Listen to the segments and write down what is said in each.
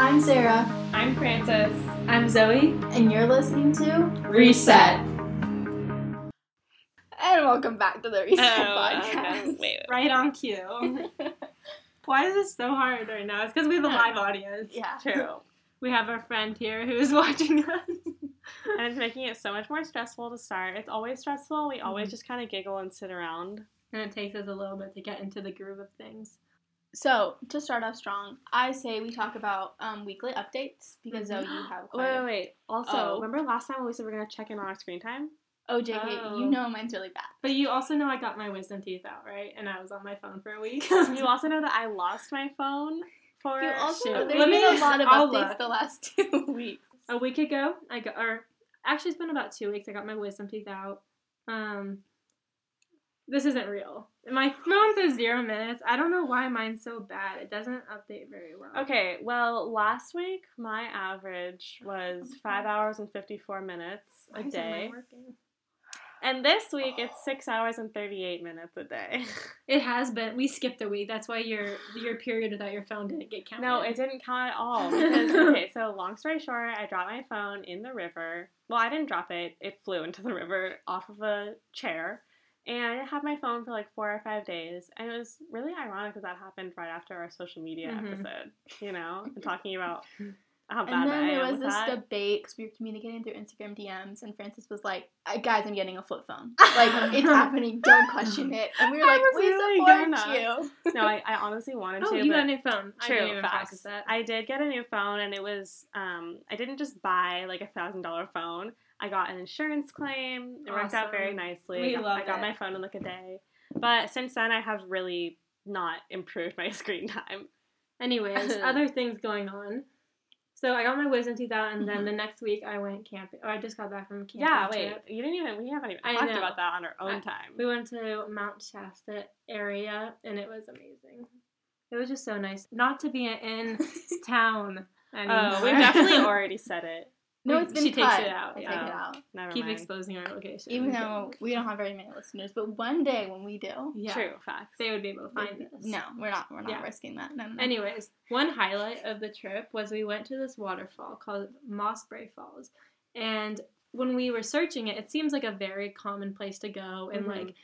I'm Sarah, I'm Frances. I'm Zoe. and you're listening to Reset. And welcome back to the oh, Reset Podcast. wait, wait. Right on cue. Why is this so hard right now? It's because we have a live audience. Yeah. True. We have our friend here who is watching us. And it's making it so much more stressful to start. It's always stressful. We always mm-hmm. just kind of giggle and sit around. And it takes us a little bit to get into the groove of things. So, to start off strong, I say we talk about um, weekly updates because Zoe, you have Wait, quite wait, wait. Also, Oh. remember last time when we said we are going to check in on our screen time? Oh, JK, Oh. you know mine's really bad. But you also know I got my wisdom teeth out, right? And I was on my phone for a week. you also know that I lost my phone for You also know there's Let been me- a lot of I'll updates look. the last two weeks. a week ago, I got, or actually, it's been about two weeks. I got my wisdom teeth out. Um, this isn't real. My phone says zero minutes. I don't know why mine's so bad. It doesn't update very well. Okay, well, last week my average was 5 hours and 54 minutes a day. working? And this week it's 6 hours and 38 minutes a day. It has been. We skipped a week. That's why your your period without your phone didn't get counted. No, it didn't count at all. Because, okay, so long story short, I dropped my phone in the river. Well, I didn't drop it, it flew into the river off of a chair. And I didn't have my phone for like four or five days. And it was really ironic that that happened right after our social media Mhm. episode, you know, and talking about how bad And then I there was this that. debate because we were communicating through Instagram DMs, and Francis was like, "Uh, "Guys, I'm getting a flip phone. Like it's happening. Don't question it." And we were like, "We really support you." no, I, I honestly wanted Oh, to. you but got a new phone. I True, didn't even facts. that. I did get a new phone, and it was um, I didn't just buy like a thousand dollar phone. I got an insurance claim. It worked out very nicely. We love I got it. my phone in like a day, but since then I have really not improved my screen time. Anyways, other things going on. So I got my wisdom teeth out, and then mm-hmm. the next week I went camping. Oh, I just got back from camping. yeah, wait, trip. you didn't even we haven't even I talked know. about that on our own I- time. We went to Mount Shasta area, and it was amazing. It was just so nice not to be in town anymore. Oh, we've definitely already said it. No, it's been She takes it out, I yeah. take it out. Never Keep mind. exposing our location. Even though we don't have very many listeners, but one day when we do, yeah, True facts. they would be able to find us. no, we're not. We're not Yeah. risking that. No, no, no. Anyways, one highlight of the trip was we went to this waterfall called Mossbrae Falls. And when we were searching it, it seems like a very common place to go. And Mhm. like,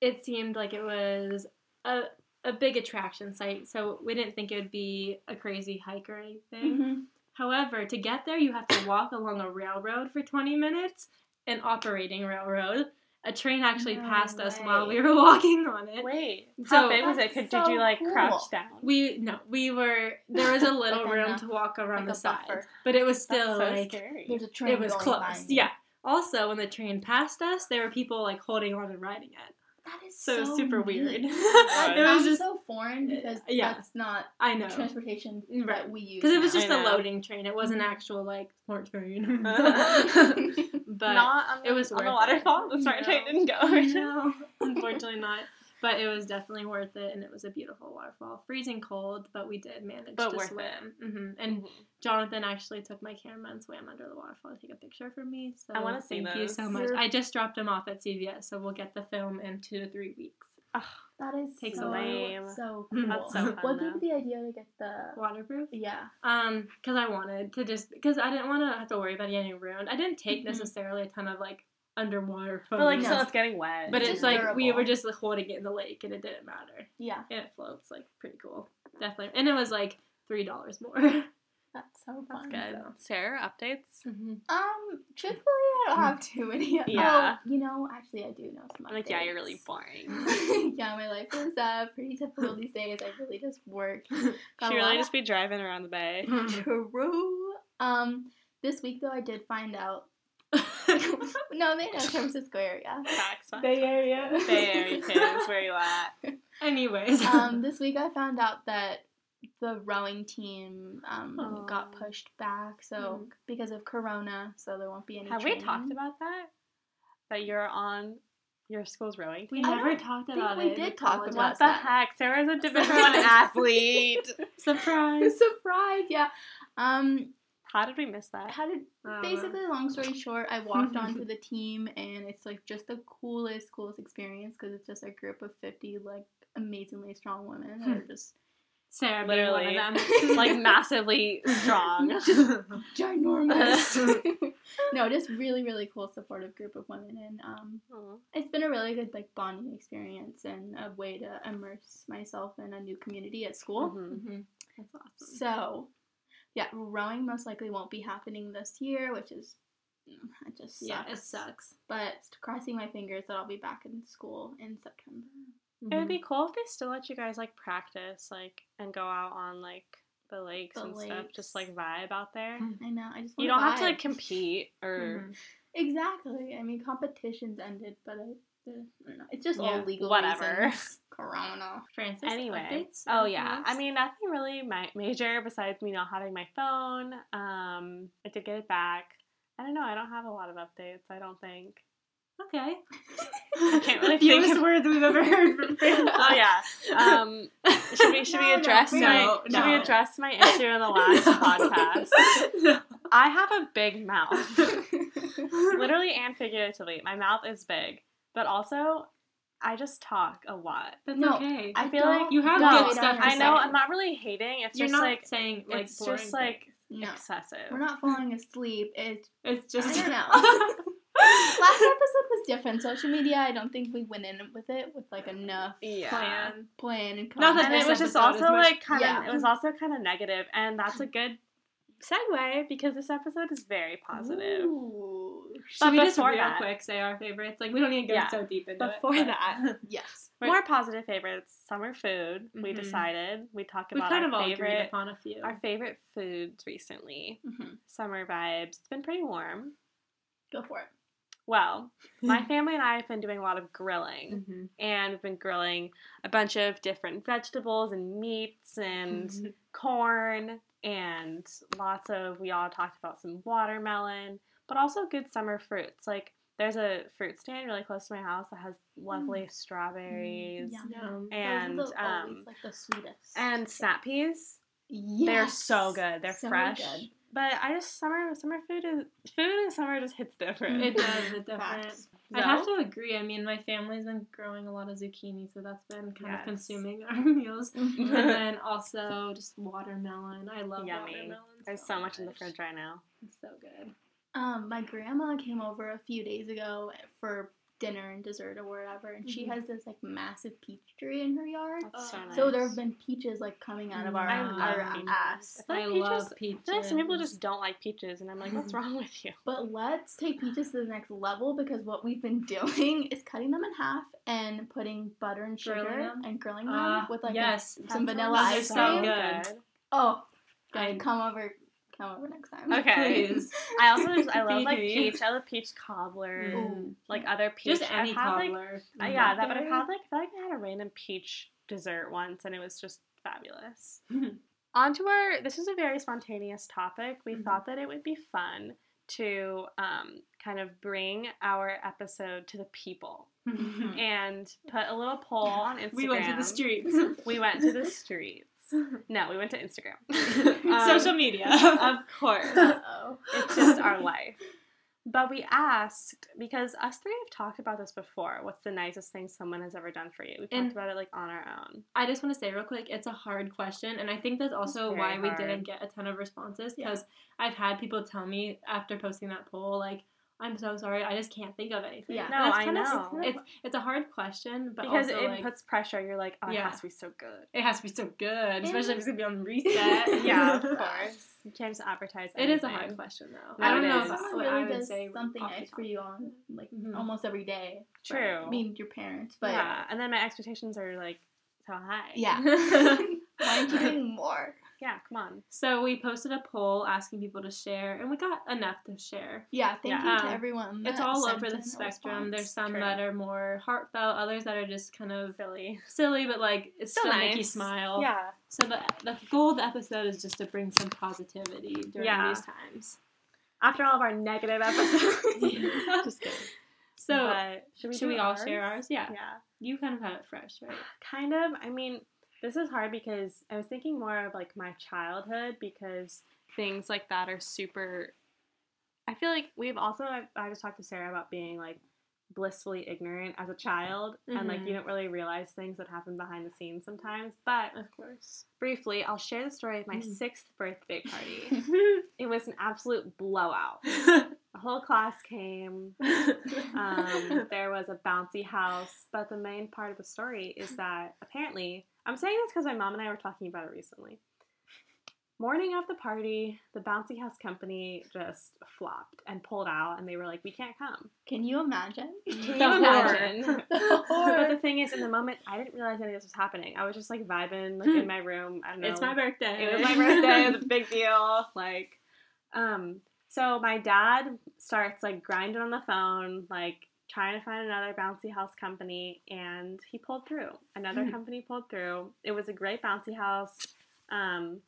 it seemed like it was a, a big attraction site. So we didn't think it would be a crazy hike or anything. Mhm. However, to get there, you have to walk along a railroad for 20 minutes, an operating railroad. A train actually No passed us while we were walking on it. Wait, So- how big was it? Could, so did you like cool. crouch down? We no, we were there was a little Like room enough- to walk around like the side, buffer. but it was still so like scary. There's a train. it was going close. Yeah. Also, when the train passed us, there were people like holding on and riding it. That is So, so super neat. weird. That it was just so foreign because Yeah. that's not I know transportation Right. that we use. because it was just a loading train. It wasn't Mhm. actual like smart train. But not on the, it was on the worth it. waterfall. The smart train didn't go. Right no, unfortunately not. But it was definitely worth it, and it was a beautiful waterfall. Freezing cold, but we did manage But to worth swim. hmm And Jonathan actually took my camera and swam under the waterfall to take a picture for me. So I wanna see thank you so much. You're- I just dropped him off at CVS, so we'll get the film in two to three weeks. That is Takes so, lame. so cool. That's so fun, what gave you the idea to get the? Waterproof. Yeah. Um, because I wanted to just because I didn't want to have to worry about getting ruined. I didn't take Mhm. necessarily a ton of like underwater photos. But like, No. still, it's getting wet. But It's it's just like we were just like, holding it in the lake and it didn't matter. Yeah. And it floats like pretty cool. Definitely. And it was like three dollars more. That's so That's good. so. Sarah, updates? Mhm. Um, truthfully, I don't have too many. Yeah. Oh, you know, actually, I do know some. I'm like, yeah, you're really boring. yeah, my life is uh, pretty typical these days. I really just work. Got She really just be driving around the bay. true. Um, this week though, I did find out. no, they know San Francisco area. Facts. facts. Bay Area. Bay Area kids, where you at? Anyways. um, this week I found out that the rowing team um, got pushed back, so Mhm. because of Corona, so there won't be any. Have we talked about that? That you're on your school's rowing we team? I never don't talked think about we it. in did talk college. about What the heck? Sarah's a Division One athlete. Surprise. Surprise! Yeah. Um, How did we miss that? how did Uh, basically long story short i walked onto the team and it's like just the coolest coolest experience because it's just a group of 50 like amazingly strong women that are just Sarah, Literally. one of them. like massively strong. just ginormous. no, just really, really cool, supportive group of women, and um, Aw. it's been a really good like bonding experience and a way to immerse myself in a new community at school. Mhm. Mhm. That's awesome. So, yeah, rowing most likely won't be happening this year, which is mm, it just sucks. Yeah, it sucks. But crossing my fingers that I'll be back in school in September. It would be cool if they still let you guys like practice, like, and go out on like the lakes The and stuff, just like vibe out there. I know. I just You don't have to like compete or Mhm. Exactly. I mean, competitions ended, but I, I don't know. It's just Yeah, all legal whatever. reasons. Corona. Francis. anyway. updates? Oh yeah, I mean nothing really ma- major besides me not having my phone. Um, I did get it back. I don't know. I don't have a lot of updates. I don't think. okay. I can't really the think fewest of- words we've ever heard from Francis. Oh yeah. Um, should we should we No, no, address no, my should we address my issue in the last podcast? no. I have a big mouth, literally and figuratively. My mouth is big, but also I just talk a lot. That's No, okay. I feel like You have no, good stuff to I know. I'm not really hating. It's You're just not like saying like it's boring just like no, excessive. we're not falling asleep. It's. It's just I don't know. last episode was different. Social media, I don't think we went in with it with like enough Yeah. plan. plan and Not that and it was just also much- like kind of yeah. it was also kind of negative and that's a good segue because this episode is very positive Ooh. Should we just before real that- quick say our favorites? Like we don't need to go Yeah. so deep into before it. but- that Yes. Right. more positive favorites summer food we Mhm. decided we talked We've about kind our of all agreed favorite upon a few. our favorite foods recently hmm summer vibes it's been pretty warm Go for it. well my family and i have been doing a lot of grilling Mhm. and we've been grilling a bunch of different vegetables and meats and Mm-hmm. corn and lots of we all talked about some watermelon but also good summer fruits like there's a fruit stand really close to my house that has lovely mm. strawberries mm, Yum. Yum. and Those are the, um like the sweetest. and snap peas yes. they're so good they're So fresh good. but i just summer summer food is food in summer just hits different It does. It different. Facts. I have to agree. I mean, my family's been growing a lot of zucchini, so that's been kind Yes. of consuming our meals. Mm-hmm. and then also just watermelon. I love Yummy. watermelon. there's so much in the fridge right now It's so good. Um, my grandma came over a few days ago for dinner and dessert or whatever, and she Mhm. has this like massive peach tree in her yard. so nice So there have been peaches like coming out of our, I our ass. I I like love peaches- peaches. Like some people just don't like peaches, and I'm like, what's wrong with you? But let's take peaches to the next level because what we've been doing is cutting them in half and putting butter and sugar Grilling and grilling them Ah, with like a- some vanilla ice so cream. good. Oh, come over, come over next time. Okay. Please. I also just I love like peach. I love peach cobbler, Mm. like other peach. Just any I've had, like, cobbler. uh, yeah, that. But I've had like I feel like I had a random peach dessert once, and it was just fabulous. On to our. This is a very spontaneous topic. We Mhm. thought that it would be fun to um, kind of bring our episode to the people and put a little poll on Instagram. we went to the streets. We went to the streets. No, we went to Instagram. Um, Social media. of course. Uh-oh. It's just our life. But we asked because us three have talked about this before. What's the nicest thing someone has ever done for you? We talked And- about it like on our own. I just want to say real quick, it's a hard question, and I think that's also why we didn't get a ton of responses Yeah. because I've had people tell me after posting that poll, like, "I'm so sorry, I just can't think of anything." Yeah. And No, it's I kinda- know. It's it's a hard question, but because also it like puts pressure. You're like, oh, it Yeah. has to be so good. it has to be so good, especially if it's gonna be on reset. yeah, of course. You can't just advertise. It is a hard question though. No, I don't know if Someone what really I would does say something nice for you on like Mhm. almost every day. True. I mean, your parents, but yeah, and then my expectations are like so high. Yeah. why aren't you doing more? Yeah. Come on. so we posted a poll asking people to share, and we got enough to share. Yeah, thank Yeah. you to Um, everyone. It's all sent over the spectrum. response. There's some True. that are more heartfelt, others that are just kind of Silly. silly, but like it's Still still make you nice. smile. Yeah. So the the goal of the episode is just to bring some positivity during Yeah. these times. After all of our negative episodes. just kidding. So But should we, should do we all share ours? Yeah. Yeah. You kind of have it fresh, right? Kind of. I mean, this is hard because I was thinking more of like my childhood because things like that are super. I feel like we've also I, I just talked to Sarah about being like blissfully ignorant as a child and like you don't really realize things that happen behind the scenes sometimes. But Of course. briefly, I'll share the story of my Mm. sixth birthday party. it was an absolute blowout. The whole class came. Um, there was a bouncy house, but the main part of the story is that apparently, I'm saying this because my mom and I were talking about it recently. Morning of the party, the bouncy house company just flopped and pulled out, and they were like, "We can't come." Can you imagine? Can you imagine? But the thing is, in the moment, I didn't realize any of this was happening. I was just like vibing, like in my room. I don't know. it's my birthday. It was my birthday. It was a big deal. Like, um, so my dad starts like grinding on the phone, like trying to find another bouncy house company, and he pulled through. Another Hmm. company pulled through. It was a great bouncy house. Um,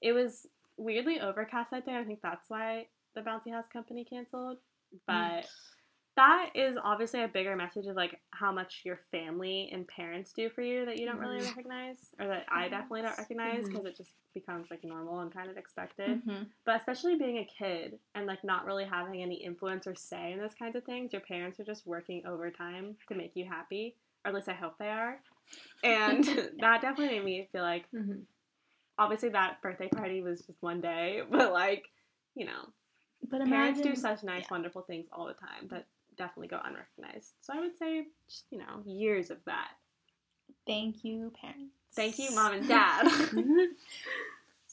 it was weirdly overcast that day. I think that's why the bouncy house company canceled. But that is obviously a bigger message of like how much your family and parents do for you that you don't really Mhm. recognize, or that I definitely don't recognize because it just becomes like normal and kind of expected. Mhm. But especially being a kid and like not really having any influence or say in those kinds of things, your parents are just working overtime to make you happy, or at least I hope they are. And that definitely made me feel like Mhm. obviously that birthday party was just one day, but like, you know, But parents do such nice, yeah. wonderful things all the time that definitely go unrecognized. So I would say, just, you know, years of that. Thank you, parents. Thank you, mom and dad.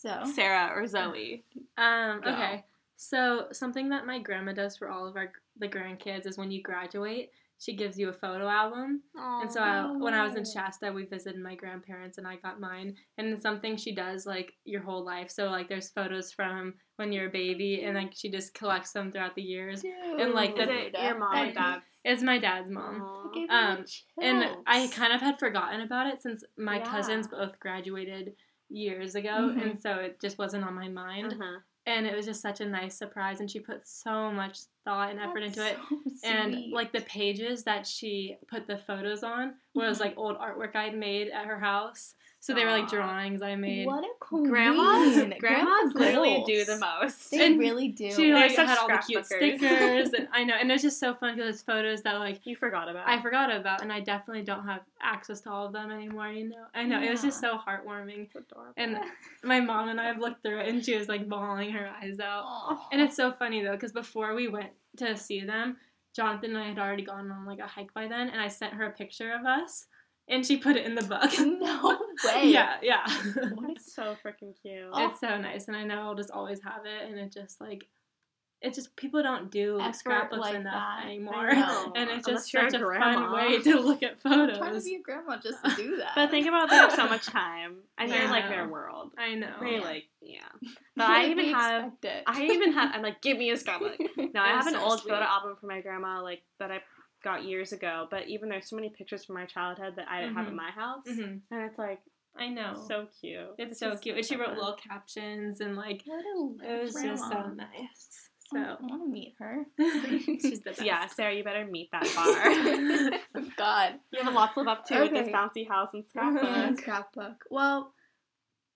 So Sarah or Zoe. Um, okay. So something that my grandma does for all of our the grandkids is when you graduate, she gives you a photo album. And so I, when I was in. Shasta, we visited my grandparents and I got mine. And it's something she does like your whole life. So like there's photos from when you're a baby and like she just collects them throughout the years. and, like, is the- it your mom and dad? It's my dad's mom. Aw. It gave me Um, And I kind of had forgotten about it since my Yeah. cousins both graduated years ago, Mhm. and so it just wasn't on my mind. Uh-huh. And it was just such a nice surprise, and she put so much thought and effort into it. That's so And like the pages that she put the photos on was Mhm. like old artwork I'd made at her house. So they were like drawings I made. what a queen. Grandmas, grandmas literally do the most. They And really do. She like had all the cute scrapbookers. stickers, and I know, and it's just so fun because it's photos that like you forgot about. I forgot about, and I definitely don't have access to all of them anymore. You know, I know it was just so heartwarming. It's adorable. And my mom and I have looked through it, and she was like bawling her eyes out. Aw. And it's so funny though, because before we went to see them, Jonathan and I had already gone on like a hike by then, and I sent her a picture of us, and she put it in the book. no way. yeah, yeah. it's so freaking cute. Oh. it's so nice, and I know I'll just always have it, and it just like, it just people don't do Effort scrapbooks like enough that. anymore, and it's Unless just you're a such a, grandma. fun way to look at photos. I'm trying to photos. be a grandma just to do that. but think about they have so much time, and you're in like their world. I know. They Yeah. like yeah. But I even They have it. I even have I'm like give me a scrapbook. No, I have was an so old sweet. photo album for my grandma like that I got years ago. But even there's so many pictures from my childhood that I didn't have in my house, hmm and it's like I know. so cute. it's so just cute, and she wrote fun. little captions and like it was just so grandma. nice. I So want to meet her. she's the best. Yeah, Sarah, you better meet that bar. God. you have a lot to live up to with this Okay. bouncy house and scrapbook. scrapbook. Well,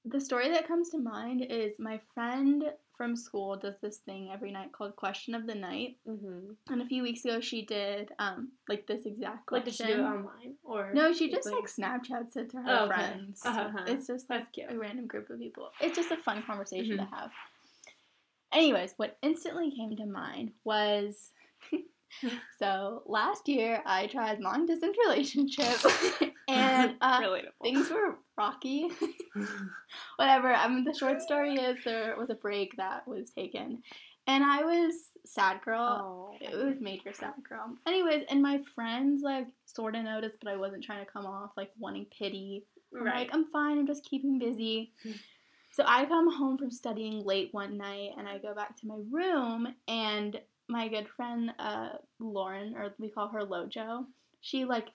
the story that comes to mind is my friend from school does this thing every night called Question of the Night. mm-hmm. And a few weeks ago, she did um like this exact question. Like, did she do it online or no, she just like- Snapchats it to her Oh, okay. friends. Uh-huh. It's just like That's cute. a random group of people. It's just a fun conversation Mhm. to have. Anyways, what instantly came to mind was so last year I tried long distance relationship and uh, things were rocky. Whatever. I mean, the short story is there was a break that was taken, and I was sad girl. Oh. It was major sad girl. Anyways, and my friends like sort of noticed, but I wasn't trying to come off like wanting pity. I'm right. like, I'm fine. I'm just keeping busy. So I come home from studying late one night, and I go back to my room, and my good friend uh, Lauren, or we call her Lojo, she like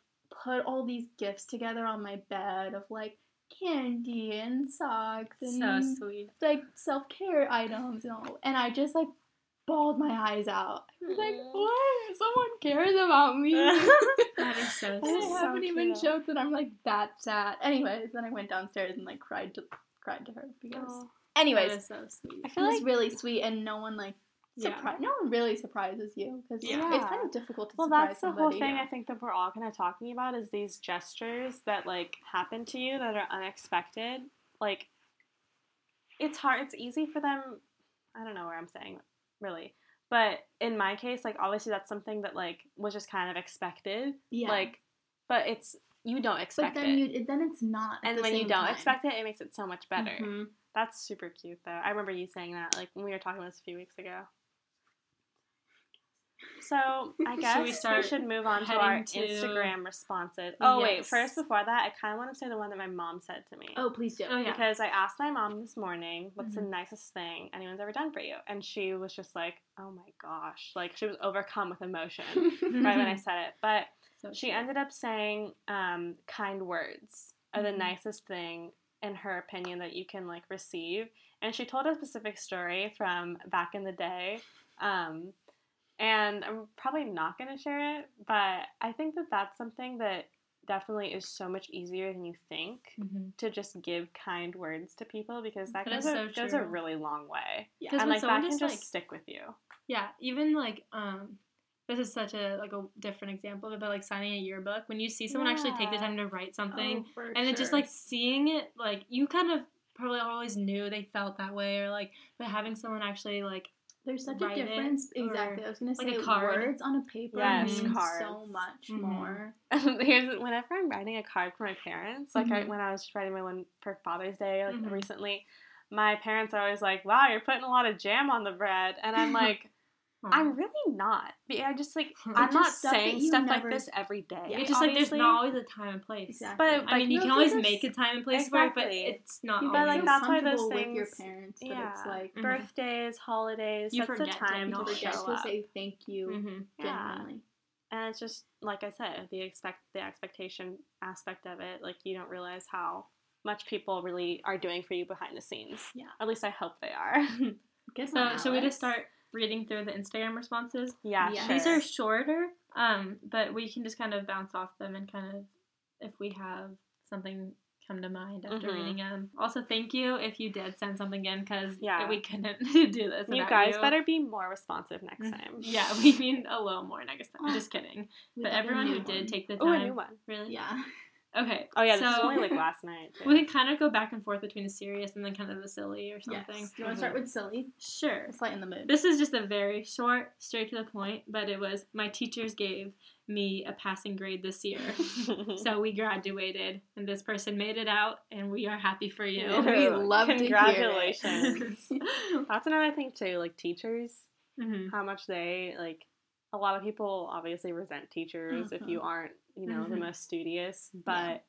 put all these gifts together on my bed of like candy and socks and so sweet. like self care items and all, and I just like bawled my eyes out. I was like, Aw. what? Someone cares about me. That is so I sweet. so haven't even cute. showed that I'm like that sad. Anyways, then I went downstairs and like cried to cried to her because. Aw. Anyways, that is so sweet. I it feel was like really sweet and no one like Yeah. no one really surprises you because Yeah. it's kind of difficult to Well, surprise that's the somebody. whole thing yeah. I think that we're all kind of talking about is these gestures that like happen to you that are unexpected. Like it's hard it's easy for them I don't know where I'm saying really. But in my case, like obviously that's something that like was just kind of expected. yeah. Like but it's you don't but expect then it. you then it's not. at and the when you don't time. expect it, it makes it so much better. Mhm. That's super cute though. I remember you saying that like when we were talking about this a few weeks ago. So I guess we we, should move on to our to- Instagram responses. Oh wait, first before that, I kind of want to say the one that my mom said to me. Oh, please do. Oh yeah. Because I asked my mom this morning, "What's the Mhm. nicest thing anyone's ever done for you?" And she was just like, "Oh my gosh!" Like she was overcome with emotion right when I said it. But So she ended up saying um, kind words are the Mhm. nicest thing in her opinion that you can like receive and she told a specific story from back in the day um, and i'm probably not going to share it but i think that that's something that definitely is so much easier than you think Mhm. to just give kind words to people because that, That goes, is a, so goes a really long way. Yeah. And like that can just, like- stick with you. Yeah, even like um this is such a like a different example but like signing a yearbook, when you see someone actually take the time to write something Oh, and it's just like seeing it like you kind of probably always knew they felt that way or like but having someone actually like There's such a difference. Exactly. I was gonna like, say words on a paper Yes, mean cards. so much Mhm. more. Here's whenever I'm writing a card for my parents, like I, Mhm. when I was writing my one for Father's Day, like Mhm. recently, my parents are always like, "Wow, you're putting a lot of jam on the bread," and I'm like, aw. "I'm really not." But I just like It's I'm not just stuff saying stuff never- like this every day. Yeah. it's just like there's not always a time and place. Exactly. But I mean, you no, can always there's- make a time and place for it, but it's not But, always. like, feel that's why those comfortable with your parents. That yeah, it's like Mhm. birthdays, holidays. You that's the forget to time you to acknowledge forget show to up. say thank you Mhm. Yeah. and it's just like I said, the expect the expectation aspect of it. Like you don't realize how much people really are doing for you behind the scenes. Yeah. At least I hope they are. Guess So should we just start reading through the Instagram responses? yeah, Yeah. sure. These are shorter, um, but we can just kind of bounce off them and kind of if we have something come to mind after Mhm. reading them. Also, thank you if you did send something in because Yeah. we couldn't do this. you guys you. better be more responsive next Mhm. time. Yeah, we need a little more next time. Just kidding. We But everyone new who did take the time. Oh, a new one. really. Yeah. Okay. Oh yeah, this so was only like last night. too. we can kind of go back and forth between the serious and then kind of the silly or Yes. something. Do you want to start with silly? Sure. Let's lighten the mood. This is just a very short, straight to the point, but it was my teachers gave me a passing grade this year. so we graduated, and this person made it out, and we are happy for you. We love it. Congratulations. That's another thing too, like teachers, Mhm. how much they like. A lot of people obviously resent teachers if you aren't, you know, the Mhm. most studious, but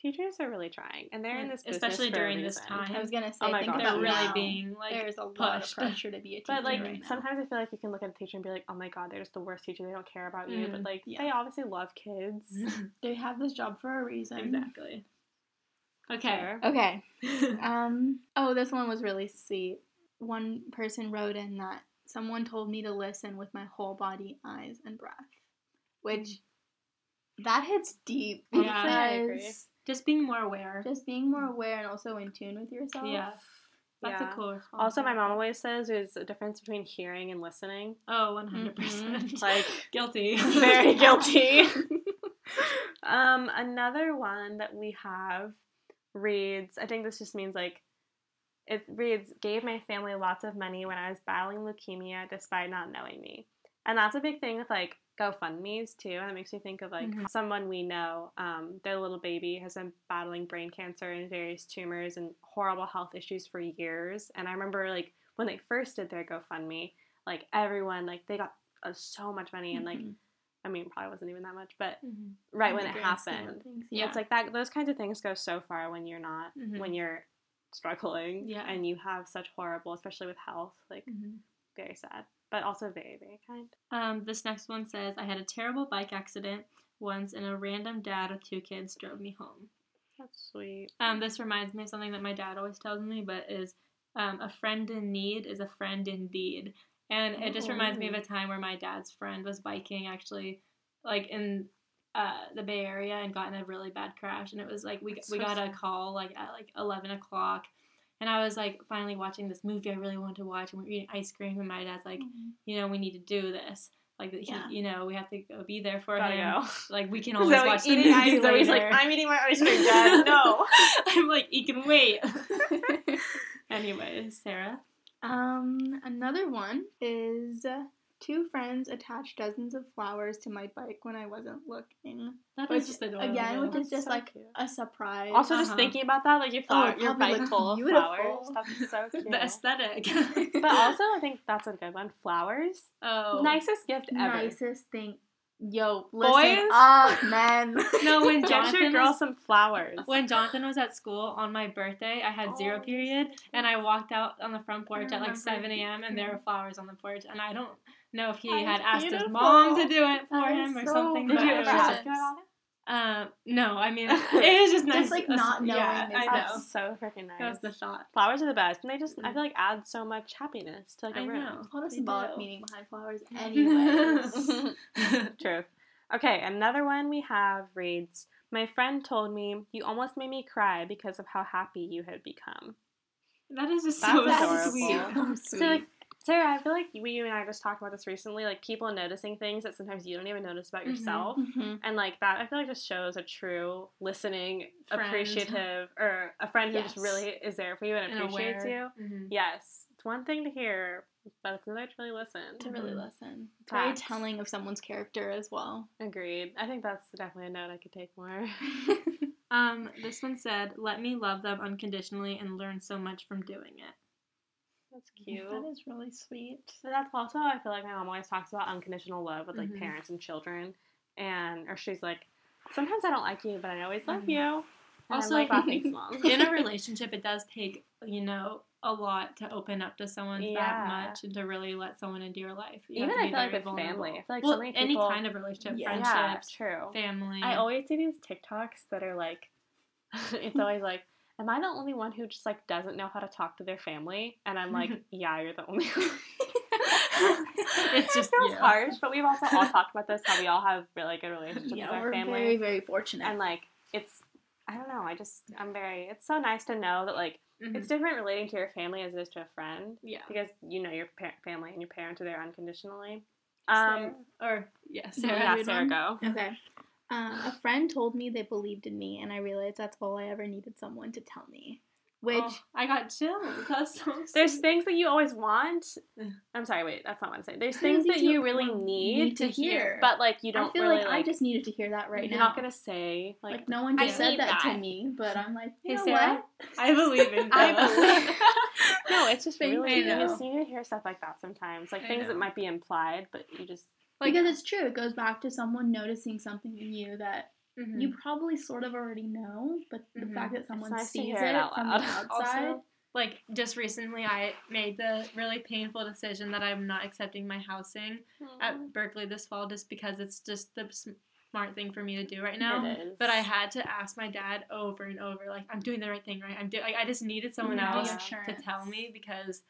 teachers are really trying, and they're in this business especially for a during this time. I was gonna say, Oh my think gosh, They're about really now. being like There's a lot of pushed. pressure to be a teacher But like right now. sometimes I feel like you can look at a teacher and be like, "Oh my god, they're just the worst teacher. They don't care about you." But Mm, like yeah. they obviously love kids. they have this job for a reason. exactly. Okay. Sure. Okay. Um. Oh, this one was really sweet. One person wrote in that someone told me to listen with my whole body, eyes, and breath, which that hits deep because Yeah, I agree. Just being more aware. just being more aware and also in tune with yourself. Yeah. That's Yeah. a cool response. Also, my mom always says there's a difference between hearing and listening. Oh, 100%. Mhm. Like guilty. very guilty. um, another one that we have reads. I think this just means like it reads gave my family lots of money when I was battling leukemia despite not knowing me, and that's a big thing with like GoFundmes too. And it makes me think of like Mhm. someone we know. Um, their little baby has been battling brain cancer and various tumors and horrible health issues for years. And I remember like when they first did their GoFundMe, like everyone like they got uh, so much money and like Mhm. I mean probably wasn't even that much, but Mhm. right when it grand scheme of happened, things, Yeah. it's like that. Those kinds of things go so far when you're not Mhm. when you're struggling Yeah. and you have such horrible, especially with health, like Mhm. very sad, but also very very kind. Um, this next one says, I had a terrible bike accident once, and a random dad with two kids drove me home. That's sweet. Um, this reminds me of something that my dad always tells me, but is um, a friend in need is a friend indeed. And it just reminds me of a time where my dad's friend was biking actually, like in uh, the Bay Area and got in a really bad crash. And it was like we That's we so got a call like at like eleven o'clock, And I was like finally watching this movie I really wanted to watch, and we are eating ice cream, and my dad's like, you know, we need to do this. Like, he, Yeah. you know, we have to go be there for Gotta him. go. Like, we can always Zoe watch the movie ice. Zoe's like. I'm eating my ice cream, Dad. No. I'm like, you can wait. Anyways, Sarah. Um, another one is uh, two friends attached dozens of flowers to my bike when I wasn't looking. That Which, is just adorable. again, which That's is just so like cute. a surprise. Also, just Uh-huh. thinking about that, like your Oh, flower, it your bike full of flowers. That's so cute. the aesthetic. but also, I think that's a good one. Flowers, oh, nicest gift ever. nicest thing. Yo, listen Boys? up, men. No, when Get your Jonathan girl was- some flowers. When Jonathan was at school on my birthday, I had zero Oh, period, and I walked out on the front porch at like 7 a.m. and there were flowers on the porch, and I don't know if he That had is asked his mom to do it for That him or so something. Did but you ever ask just- about it? Uh, no, I mean it was just nice. Just, like, not knowing Yeah, I know. That's so freaking nice. That was the thought. Flowers are the best, and they just I Mm. feel like add so much happiness to like a I room. know. What a They symbolic do. meaning behind flowers, anyways. True. Okay, another one we have reads My friend told me, You almost made me cry because of how happy you had become. That is just That's so adorable. sweet. So So, sweet. like, Sarah, I feel like we, you and I just talked about this recently, like people noticing things that sometimes you don't even notice about Mhm. yourself. Mhm. And like that, I feel like just shows a true listening, Friend. appreciative, or a friend who just really is there for you and And appreciates aware. you. Mhm. Yes, it's one thing to hear, but it's another to really listen. To really Mhm. listen. It's very telling of someone's character as well. Agreed. I think that's definitely a note I could take more. Um, this one said, "Let me love them unconditionally and learn so much from doing it." That's cute. That is really sweet. So that's also I feel like my mom always talks about unconditional love with like Mhm. parents and children, and or she's like, sometimes I don't like you, but I always love Mhm. you. And Also- like, "Wow, thanks, mom. In a relationship, it does take you know a lot to open up to someone Yeah. that much and to really let someone into your life. You Even have to I be feel like with family. I feel like well, so many any kind of relationship, Yeah. Yeah, friendships, true. family. I always see these TikToks that are like, it's always like, am I the only one who just like doesn't know how to talk to their family? And I'm like, yeah, you're the only one. It's just it feels you. harsh, but we've also all talked about this how we all have really good relationships yeah, with our we're family. very, very fortunate. and like it's I don't know, I just I'm very it's so nice to know that like Mhm. it's different relating to your family as it is to a friend yeah. because you know your family and your parents are there unconditionally. Um Sarah- or yeah, Sarah, yeah, Sarah go. Okay. Uh, a friend told me they believed in me, and I realized that's all I ever needed someone to tell me. Which, Oh, I got chills. That's so. There's things that you always want. I'm sorry, wait, that's not what I'm saying. There's Things things that that you you really need, need to hear. but like you don't I feel really like, I just needed to hear that right you're now. not gonna say like, like, no one I just said need that, to me, but I'm like, you Hey, know Sarah? what? I believe in I believe. no, it's just Thank really you. you just need to hear stuff like that sometimes, like I things that might be implied, but you just because it's true. It goes back to someone noticing something in you that Mhm. you probably sort of already know, but the Mhm. fact that someone nice sees it, it out from the outside. Also, like just recently, I made the really painful decision that I'm not accepting my housing at Berkeley this fall, just because it's just the smart thing for me to do right now. But I had to ask my dad over and over, like, I'm doing the right thing, right? I'm doing. Like, I just needed someone Yeah, else to tell me because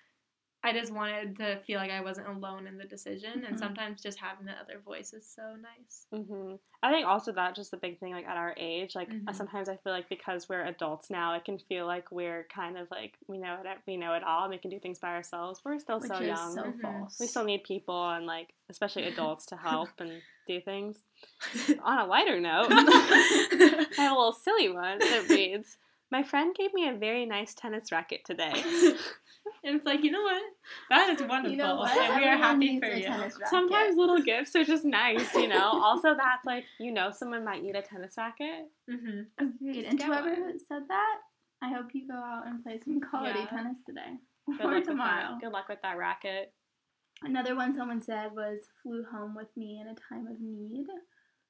I just wanted to feel like I wasn't alone in the decision. And Mhm. sometimes just having the other voice is so nice. hmm I think also that just the big thing, like at our age, like Mhm. sometimes I feel like because we're adults now, it can feel like we're kind of like we know it, we know it all, and we can do things by ourselves. We're still Which so is young. so Mhm. false. we still need people and like especially adults to help and do things. On a lighter note, I have a little silly one that reads. My friend gave me a very nice tennis racket today. And it's like, you know what? That is wonderful. You know? And we are happy for you. Sometimes little gifts are just nice, you know. Also, that's like you know someone might need a tennis racket. hmm Agreed. And get whoever one. said that, I hope you go out and play some quality Yeah. tennis today Good or tomorrow. Good luck with that racket. Another one someone said was flew home with me in a time of need.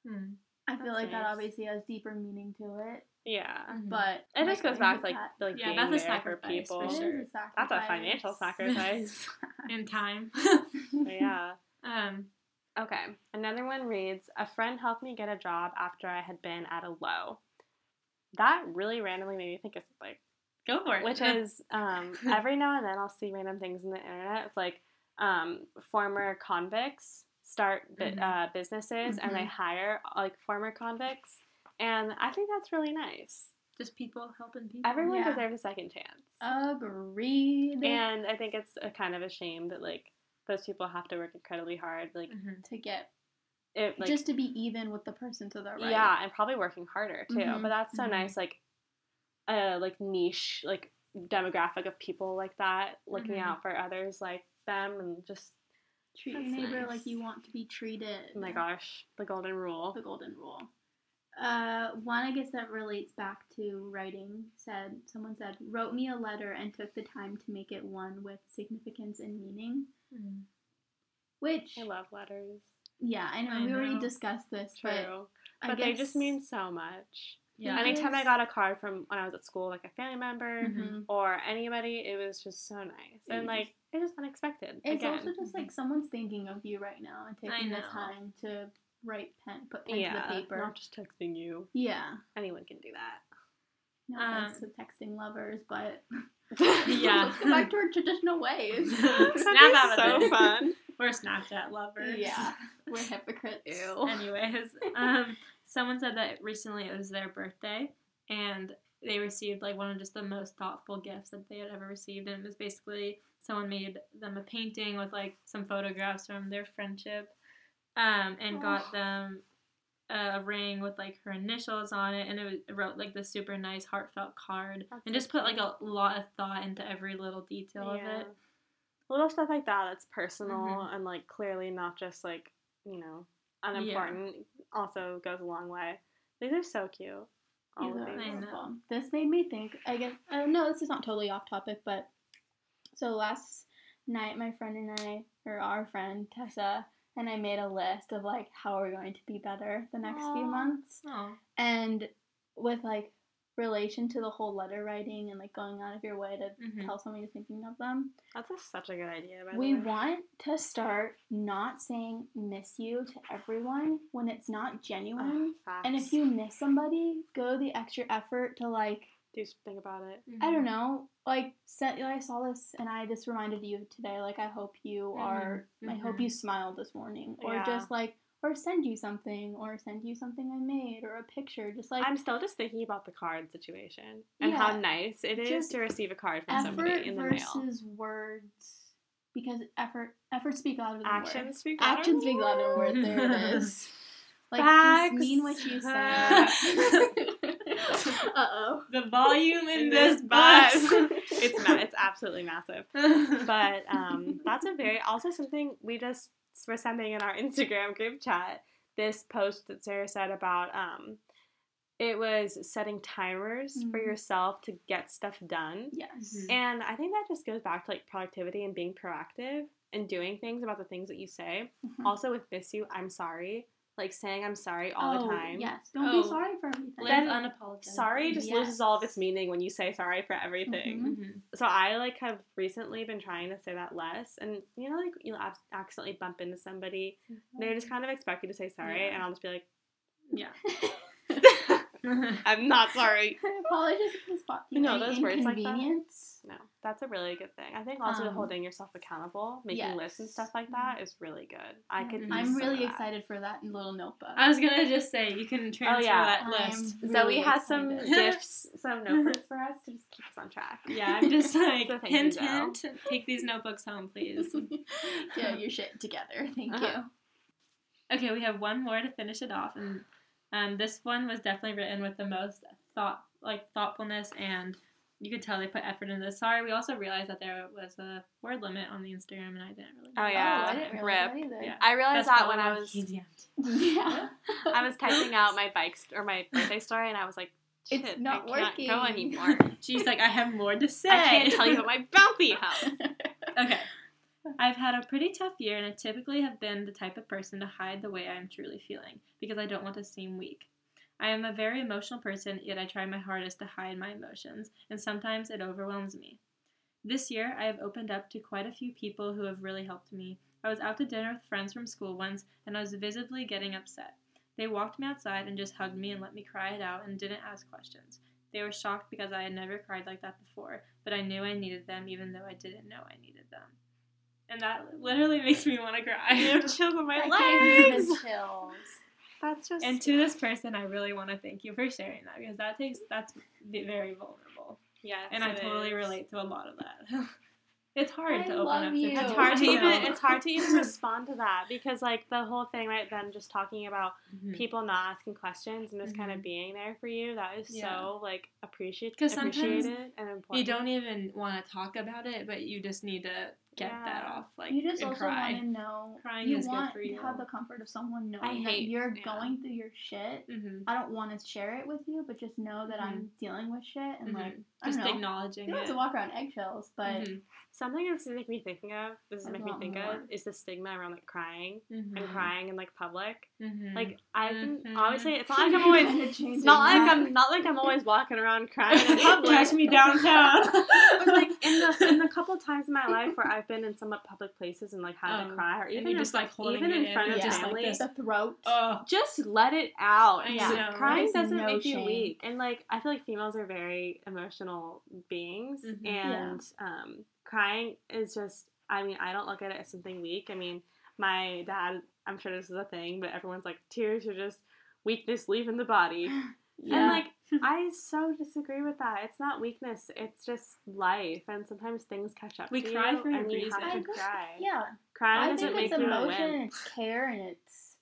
Hmm. I feel That's like that obviously has deeper meaning to it, Yeah. Mhm. but It just goes back to like that, like Yeah, being that's a there for sacrifice, for people. it is sure. a sacrifice. That's a financial sacrifice. in time. yeah. um, Okay. Another one reads A friend helped me get a job after I had been at a low. That really randomly made me think of like go for it. Which is um, every now and then I'll see random things on the internet. It's like um, former convicts start bi- Mhm. uh, businesses and they Mhm. hire like former convicts. And I think that's really nice. Just people helping people. Everyone Yeah. deserves a second chance. Agreed. and I think it's a kind of a shame that like those people have to work incredibly hard. Like Mhm. to get it like just to be even with the person to the right. Yeah, and probably working harder too. Mhm, But that's so mhm. nice, like a like niche like demographic of people like that looking Mhm. out for others like them and just Treat your neighbor nice. like you want to be treated. oh my gosh, the golden rule. The golden rule. Uh, one I guess that relates back to writing said someone said wrote me a letter and took the time to make it one with significance and meaning. Mhm. Which I love letters. yeah, I know I we already discussed this, True. but But, I they guess just mean so much. Yeah. Anytime I got a card from when I was at school, like a family member Mhm. or anybody, it was just so nice. And like it was unexpected. It's Again. also just like someone's thinking of you right now and taking the time to write pen, put pen yeah, to the paper. not just texting you. yeah, Anyone can do that. no Um, offense to texting lovers, but Yeah. let's go back to our traditional ways. Snap out of so fun. We're Snapchat lovers. yeah, we're hypocrites. Ew. Anyways, um, someone said that recently it was their birthday and they received like one of just the most thoughtful gifts that they had ever received, and it was basically someone made them a painting with like some photographs from their friendship, um, and got Oh. them a ring with like her initials on it, and it, was, it wrote like this super nice heartfelt card, That's and just put like a lot of thought into every little detail of it. Little stuff like that that's personal Mhm. and like clearly not just like, you know, unimportant also goes a long way. These are so cute. All These of. I know. This made me think. I guess uh, no, this is not totally off topic, but so last night my friend and I, or our friend Tessa, and I made a list of like how we're going to be better the next few months, Oh, and with like relation to the whole letter writing and like going out of your way to Mhm. tell someone you're thinking of them. That's a, such a good idea. By We the way. want to start not saying miss you to everyone when it's not genuine. And if you miss somebody, go the extra effort to like do something about it. I Mm-hmm. don't know. Like, set, I saw this and I just reminded you today. Like, I hope you are. I hope you smiled this morning, or Yeah. just like, or send you something, or send you something I made, or a picture. Just like I'm still just thinking about the card situation and how nice it is to receive a card from somebody in the mail. versus words, because effort effort speak louder than Actions words. speak Actions speak louder than words. words. There it is. Like, Facts. just mean what you say. uh oh. The volume in, In this this bus. it's ma- it's absolutely massive. But um, that's a very also something we just were sending in our Instagram group chat. This post that Sarah said about um, it was setting timers for Mhm. yourself to get stuff done. Yes. Mhm. And I think that just goes back to like productivity and being proactive and doing things about the things that you say. Mhm. Also with miss you, I'm sorry. Like saying I'm sorry all oh, the time. Yes. Don't Oh. be sorry for everything. Live Then unapologetic. Sorry just Yes. loses all of its meaning when you say sorry for everything. Mhm. Mhm. So I like have recently been trying to say that less, and you know, like you'll ac- accidentally bump into somebody, they just kind of expect you to say sorry, Yeah. and I'll just be like, Yeah. I'm not sorry. I apologize if this brought you You know, those words like that? inconvenience. No, that's a really good thing. I think also Um, holding yourself accountable, making lists and stuff like that is really good. I could. Mhm. I'm really that. excited for that little notebook. I was gonna just say you can transfer yeah. that I'm list. Zoe has some excited. gifts, some notebooks for us to just keep us on track. Yeah, I'm just like So hint, you, hint. Take these notebooks home, please. Get your shit together. Thank Uh-huh. Okay, we have one more to finish it off, and um, this one was definitely written with the most thought, like thoughtfulness, and you could tell they put effort into this. Sorry, we also realized that there was a word limit on the Instagram, and I didn't really. Oh, you. yeah. Oh, I didn't realize Rip. that either. Yeah. I realized That's that when I was he Yeah. I was typing out my bike st- or my birthday story, and I was like, It's not I can't go working. anymore. She's like, I have more to say. I can't tell you about my bouncy house. Okay. I've had a pretty tough year, and I typically have been the type of person to hide the way I am truly feeling because I don't want to seem weak. I am a very emotional person, yet I try my hardest to hide my emotions, and sometimes it overwhelms me. This year, I have opened up to quite a few people who have really helped me. I was out to dinner with friends from school once, and I was visibly getting upset. They walked me outside and just hugged me and let me cry it out and didn't ask questions. They were shocked because I had never cried like that before, but I knew I needed them even though I didn't know I needed them. And that literally makes me want to cry. I cry. have chills on my That gave me legs. the chills. That's just And to this person, I really want to thank you for sharing that because that takes that's very vulnerable, yes, and I totally is. relate to a lot of that. it's hard I to open love up. you. To It's hard to even it's hard to even respond to that because like the whole thing right then just talking about Mhm. people not asking questions and just kind Mhm. of being there for you that is Yeah. so like appreciated 'Cause sometimes appreciated and important. You don't even want to talk about it, but you just need to get that off. Like you just and also cry. want to know. Crying you is good want for you. to have the comfort of someone knowing I that you're yeah. going through your shit. Mhm. I don't want to share it with you, but just know that I'm dealing with shit and like Mhm. I just don't know. acknowledging You don't it. have to walk around eggshells, but Mhm. Something that's make me thinking of this is I make me think more. of is the stigma around like crying and Mhm. crying in like public. Mhm. Like I've been Mhm. obviously it's not like I'm always Kinda it's changing not like. I'm not like I'm always walking around crying in public. Catch me downtown. But like in the in the couple times in my life where I've been in somewhat public places and like had Oh, to cry, or even just, like, holding even it in in front of and just, like, the throat. oh, just let it out. Yeah. Crying There's doesn't no make you weak, and like I feel like females are very emotional beings, Mhm. and um, crying is just. I mean, I don't look at it as something weak. I mean, my dad. I'm sure this is a thing, but everyone's like, tears are just weakness leaving the body. Yeah. And like I so disagree with that. It's not weakness. It's just life, and sometimes things catch up. We to cry you, for a and you reason. have I to agree. cry. yeah, Crying I doesn't think make it's you a emotion, wimp. it's care, and it's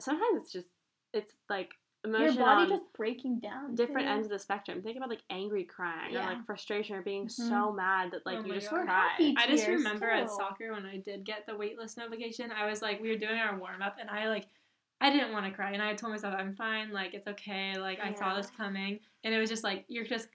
Sometimes it's just it's like your body on just breaking down. different too. ends of the spectrum. Think about like angry crying or like frustration or being Mhm. so mad that like Oh you just God. Cry. I just tears, remember at soccer when I did get the waitlist notification, I was like, we were doing our warm up, and I like, I didn't want to cry, and I told myself I'm fine, like it's okay, like I saw this coming, and it was just like you're just,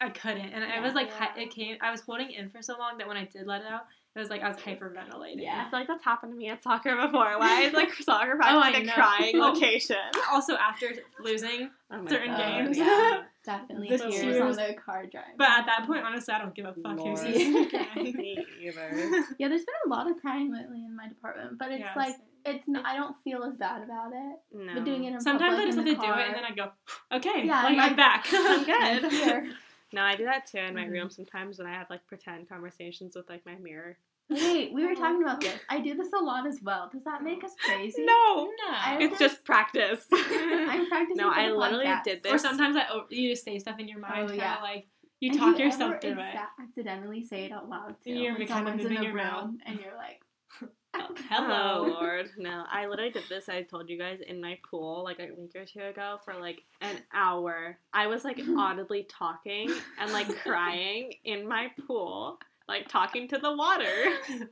I couldn't, and I was like, hi- it came, I was holding in for so long that when I did let it out, it was like I was hyperventilating. Yeah. I feel like that's happened to me at soccer before. Why is like soccer oh, practice Oh, like a know. crying Oh. location? Also after losing, Oh Certain God, games. Yeah. Definitely The tears, tears. on the car drive. but at that point, honestly, I don't give a fuck who Lord. sees me crying. Either. yeah, there's been a lot of crying lately in my department, but it's Yeah, like same. it's. I don't feel as bad about it. No. But doing it in Sometimes public I just have to the do it, and then I go, okay, Yeah, like I'm I'm back. I'm I'm good. here. No, I do that too in my Mhm. room sometimes when I have like pretend conversations with like my mirror. Wait, we were oh. talking about this. I do this a lot as well. Does that make us crazy? No, I- it's just practice. I'm practicing. no, for I the literally podcast. did this. Or sometimes I o- you just say stuff in your mind, Oh, yeah. like you And talk you yourself ever through it. accidentally say it out loud too. And you're when someone's in the your room mouth. and you're like, Oh, Oh Lord, no! I literally did this. I told you guys in my pool like a week or two ago for like an hour. I was like audibly talking and like crying in my pool, like talking to the water.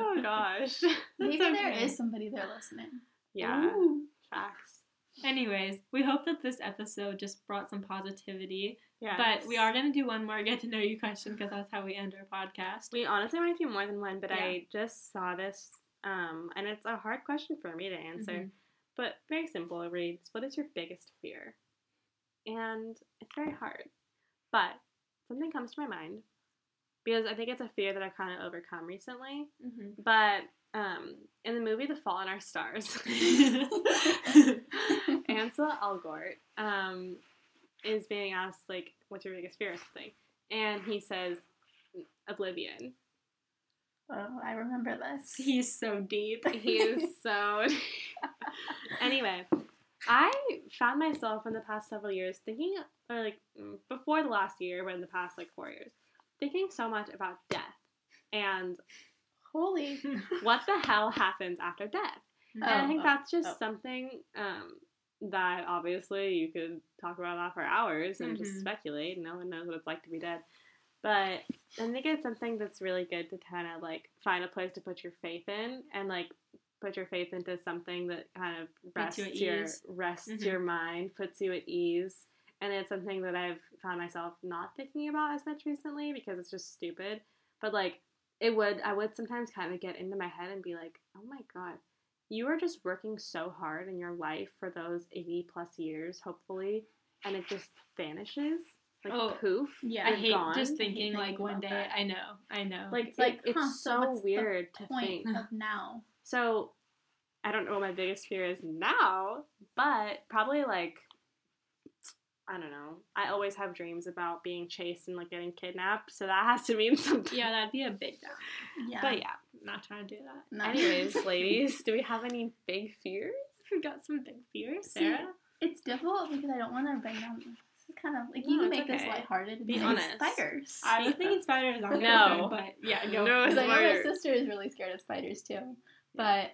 oh gosh, maybe That's there okay. is somebody there listening. yeah, Ooh. facts. Anyways, we hope that this episode just brought some positivity. Yeah, But we are gonna do one more get to know you question because that's how we end our podcast. We honestly might do more than one, but Yeah. I just saw this, um, and it's a hard question for me to answer. Mhm. But very simple. It reads, "What is your biggest fear?" And it's very hard, but something comes to my mind because I think it's a fear that I've kind of overcome recently. Mm-hmm. But um, in the movie The Fault in Our Stars, Ansel Elgort um, is being asked like, "What's your biggest fear?" or something, and he says, "Oblivion." Oh, I remember this. He's so deep. He is so. anyway, I found myself in the past several years thinking, or like mm, before the last year, but in the past like four years, thinking so much about death and Holy. what the hell happens after death. and I Oh, think oh, that's just oh. something um, that obviously you could talk about that for hours and just Mhm. speculate. No one knows what it's like to be dead. But I think it's something that's really good to kind of like find a place to put your faith in and like put your faith into something that kind of rests you your ease. rests Mhm. your mind, puts you at ease. And it's something that I've found myself not thinking about as much recently because it's just stupid. But like it would I would sometimes kind of get into my head and be like, "Oh my god, you are just working so hard in your life for those 80 plus years, hopefully, and it just vanishes. Like Oh, poof. yeah. I hate gone. just I hate thinking thinking like one day. that. I know, I know. Like, It's like, it- huh, it's so so what's the weird to Point think. of now. So, I don't know what my biggest fear is now, but probably like, I don't know. I always have dreams about being chased and like getting kidnapped, so that has to mean something. yeah, that'd be a big down. Yeah. But yeah. I'm not trying to do that. No. Anyways, ladies, do we have any big fears? We've got some big fears, Sarah. It's difficult because I don't want to bring down. This is kind of like No, you can it's make this okay. lighthearted. Be and honest. Spiders. I was thinking spiders aren't No. good, but yeah, go. No, Because I know my sister is really scared of spiders too. But,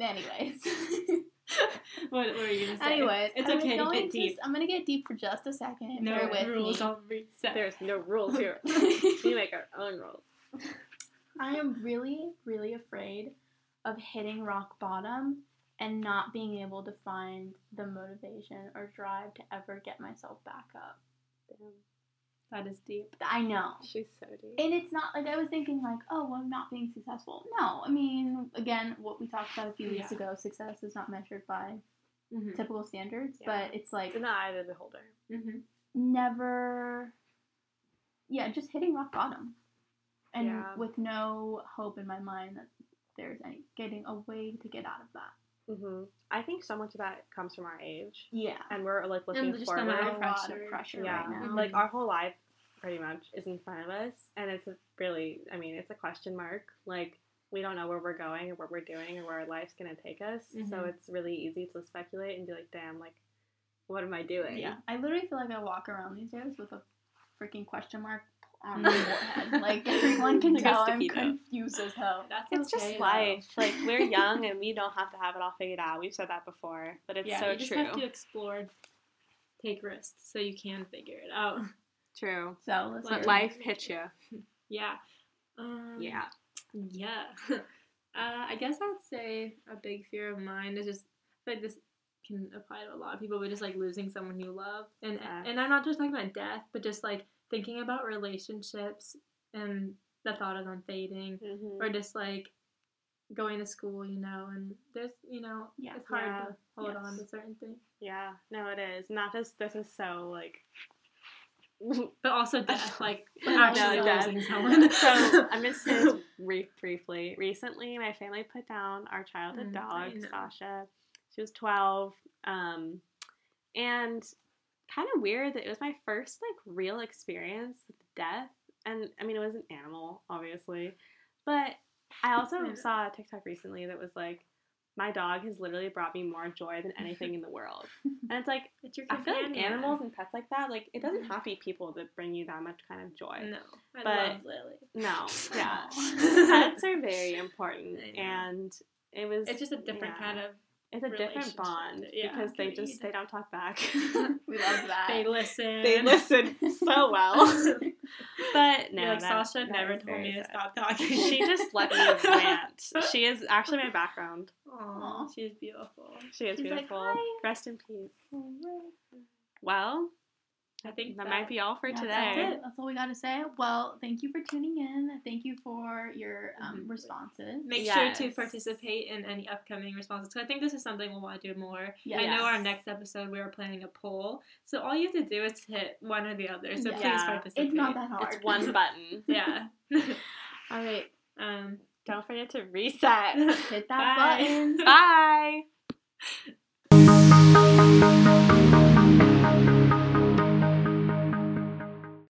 anyways. What, what were you gonna say? anyways, it's I was okay to get deep. I'm gonna get deep for just a second. No Bear with rules on reset. There's no rules here. we make our own rules. I am really, really afraid of hitting rock bottom and not being able to find the motivation or drive to ever get myself back up. That is deep. I know. She's so deep. And it's not like I was thinking like, oh, well, I'm not being successful. No, I mean, again, what we talked about a few weeks Yeah. ago, success is not measured by Mm-hmm. typical standards, Yeah. but it's like It's in the eye of the beholder. Mm-hmm. never, yeah, just hitting rock bottom, and Yeah. with no hope in my mind that there's any getting a way to get out of that. Hmm I think so much of that comes from our age, Yeah, and we're like looking just forward. amount a of lot of pressure yeah, right now. Like our whole life pretty much is in front of us, and it's a really, I mean, it's a question mark. Like we don't know where we're going or what we're doing or where our life's gonna take us. So Mhm. it's really easy to speculate and be like, damn, like what am I doing? Yeah, I literally feel like I walk around these days with a freaking question mark on my forehead. Like everyone can Like tell I'm confused as hell. That's It's okay, just though. life. Like we're young and we don't have to have it all figured out. We've said that before, but it's yeah, so you just true. have to explore, take risks, so you can figure it out. True. So let's Let. Life hits you. Yeah. Um, Yeah. Yeah. uh, I guess I'd say a big fear of mine is just like this can apply to a lot of people, but just like losing someone you love, and Facts. and I'm not just talking about death, but just like thinking about relationships and the thought of them fading, Mm-hmm. or just like going to school, you know, and there's you know Yeah. it's hard Yeah. to hold on to certain things, Yeah. No, it is. Not just this is so like. but also death, like actually losing someone. so I'm just say this brief, briefly. Recently, my family put down our childhood Mm, dog. Sasha. She was 12, um, and kind of weird that it was my first like real experience with death. And I mean, it was an animal, obviously, but I also saw a TikTok recently that was like, "My dog has literally brought me more joy than anything in the world." And it's like it's your I feel like animals and pets like that, like it doesn't have to be people that bring you that much kind of joy. No, I But- love Lily. No, yeah. Pets are very important, and it was. It's just a different yeah. kind of. It's a different bond Yeah, because they just agreed. they don't talk back. We love that. They listen. they listen so well. but no, like that- Sasha that never told me to stop talking. She just let me rant. She is actually my background. Aw, Aw. she's beautiful. She is She's like, beautiful. "Hi." Rest in peace. Oh, well, I think that, might be all for That's today. all. That's all we got to say. Well, thank you for tuning in. Thank you for your um, Mhm. responses. Make sure to participate in any upcoming responses. So I think this is something we'll want to do more. Yeah. I know our next episode we are planning a poll, so all you have to do is hit one or the other. So Yeah. please Yeah. participate. It's not that hard. It's one button. Yeah. All right. um. Don't forget to reset. Hit that Bye. button. Bye.